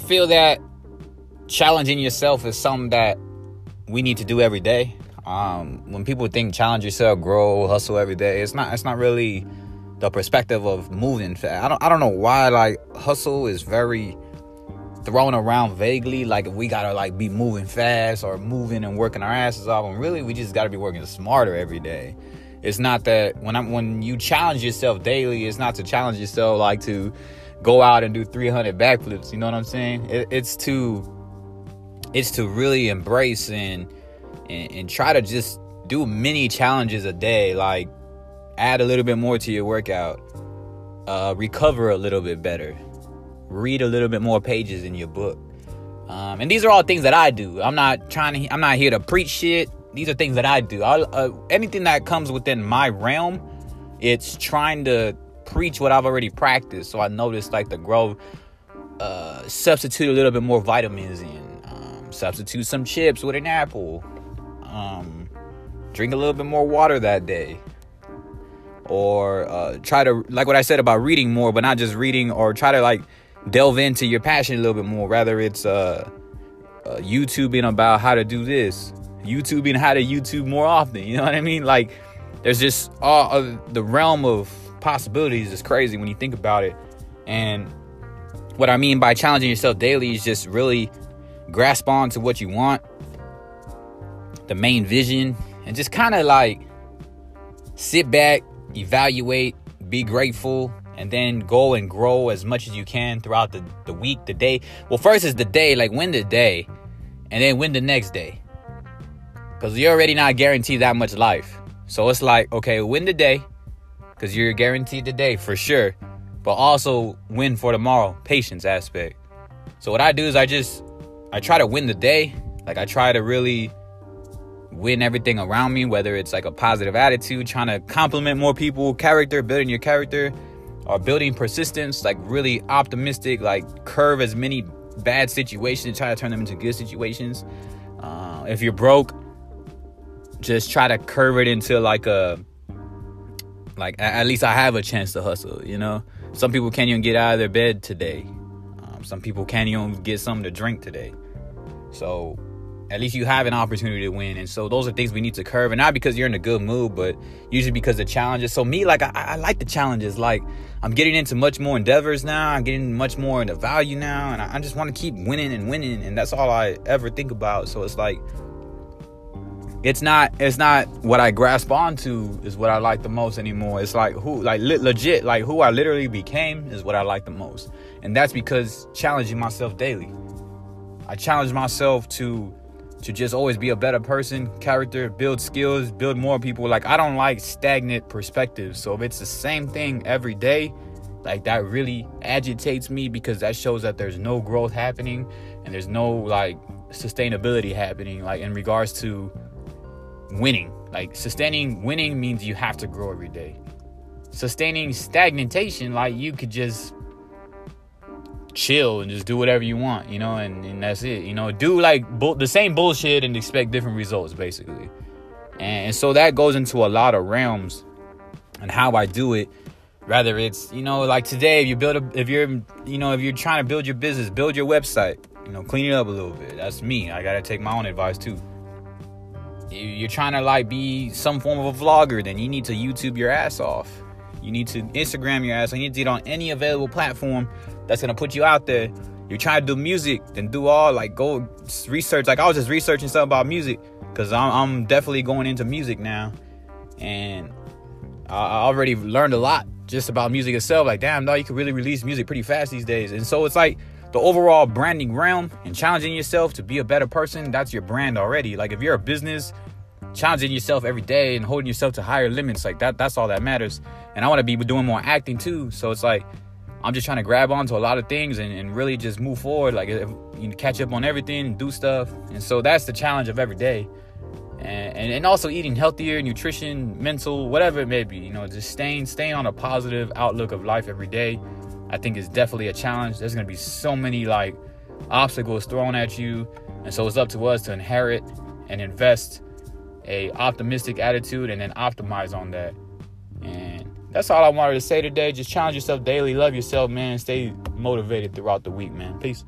feel that challenging yourself is something that we need to do every day. Um, when people think challenge yourself, grow, hustle every day, it's not. It's not really the perspective of moving. I don't. I don't know why. Like hustle is very thrown around vaguely. Like we gotta like be moving fast or moving and working our asses off. And really, we just gotta be working smarter every day. It's not that when I'm when you challenge yourself daily, it's not to challenge yourself like to go out and do 300 backflips. You know what I'm saying? It, it's to it's to really embrace and, and and try to just do many challenges a day. Like add a little bit more to your workout, uh, recover a little bit better, read a little bit more pages in your book. Um, and these are all things that I do. I'm not trying to. I'm not here to preach shit these are things that I do. I, uh, anything that comes within my realm, it's trying to preach what I've already practiced. So I noticed like the grow, uh, substitute a little bit more vitamins in, um, substitute some chips with an apple, um, drink a little bit more water that day, or uh, try to like what I said about reading more, but not just reading, or try to like delve into your passion a little bit more. Rather, it's uh, uh YouTubing about how to do this YouTubing how to YouTube more often. You know what I mean? Like, there's just all uh, the realm of possibilities is crazy when you think about it. And what I mean by challenging yourself daily is just really grasp on to what you want, the main vision, and just kind of like sit back, evaluate, be grateful, and then go and grow as much as you can throughout the, the week, the day. Well, first is the day, like win the day, and then win the next day. Because you're already not guaranteed that much life. So it's like, okay, win the day. Because you're guaranteed the day for sure. But also win for tomorrow. Patience aspect. So what I do is I just I try to win the day. Like I try to really win everything around me, whether it's like a positive attitude, trying to compliment more people, character, building your character, or building persistence, like really optimistic, like curve as many bad situations, try to turn them into good situations. Uh, if you're broke, just try to curve it into like a like at least I have a chance to hustle. You know, some people can't even get out of their bed today. Um, some people can't even get something to drink today. So at least you have an opportunity to win. And so those are things we need to curve, and not because you're in a good mood, but usually because of challenges. So me, like I, I like the challenges. Like I'm getting into much more endeavors now. I'm getting much more into value now, and I, I just want to keep winning and winning, and that's all I ever think about. So it's like it's not it's not what I grasp onto is what I like the most anymore. It's like who like le- legit like who I literally became is what I like the most. And that's because challenging myself daily. I challenge myself to to just always be a better person, character, build skills, build more people. Like I don't like stagnant perspectives. So if it's the same thing every day, like that really agitates me because that shows that there's no growth happening and there's no like sustainability happening like in regards to winning. Like sustaining winning means you have to grow every day. Sustaining stagnation, like you could just chill and just do whatever you want, you know, and, and that's it. You know, do like bu- the same bullshit and expect different results, basically. And, and so that goes into a lot of realms and how I do it. Rather, it's you know, like today, if you build a, if you're, you know, if you're trying to build your business, build your website. You know, clean it up a little bit. That's me. I gotta take my own advice too you're trying to like be some form of a vlogger, then you need to YouTube your ass off. You need to Instagram your ass. You need to get on any available platform that's gonna put you out there. You're trying to do music, then do all like go research. Like I was just researching stuff about music because I'm, I'm definitely going into music now, and I already learned a lot just about music itself. Like damn, no, you can really release music pretty fast these days. And so it's like the overall branding realm and challenging yourself to be a better person, that's your brand already. Like if you're a business, challenging yourself every day and holding yourself to higher limits, like that that's all that matters. And I want to be doing more acting too. So it's like I'm just trying to grab onto a lot of things and, and really just move forward, like if, you catch up on everything do stuff. And so that's the challenge of every day. And, and, and also eating healthier, nutrition, mental, whatever it may be, you know, just staying staying on a positive outlook of life every day I think is definitely a challenge. There's gonna be so many like obstacles thrown at you, and so it's up to us to inherit and invest a optimistic attitude and then optimize on that. And that's all I wanted to say today. Just challenge yourself daily, love yourself, man. Stay motivated throughout the week, man. Peace.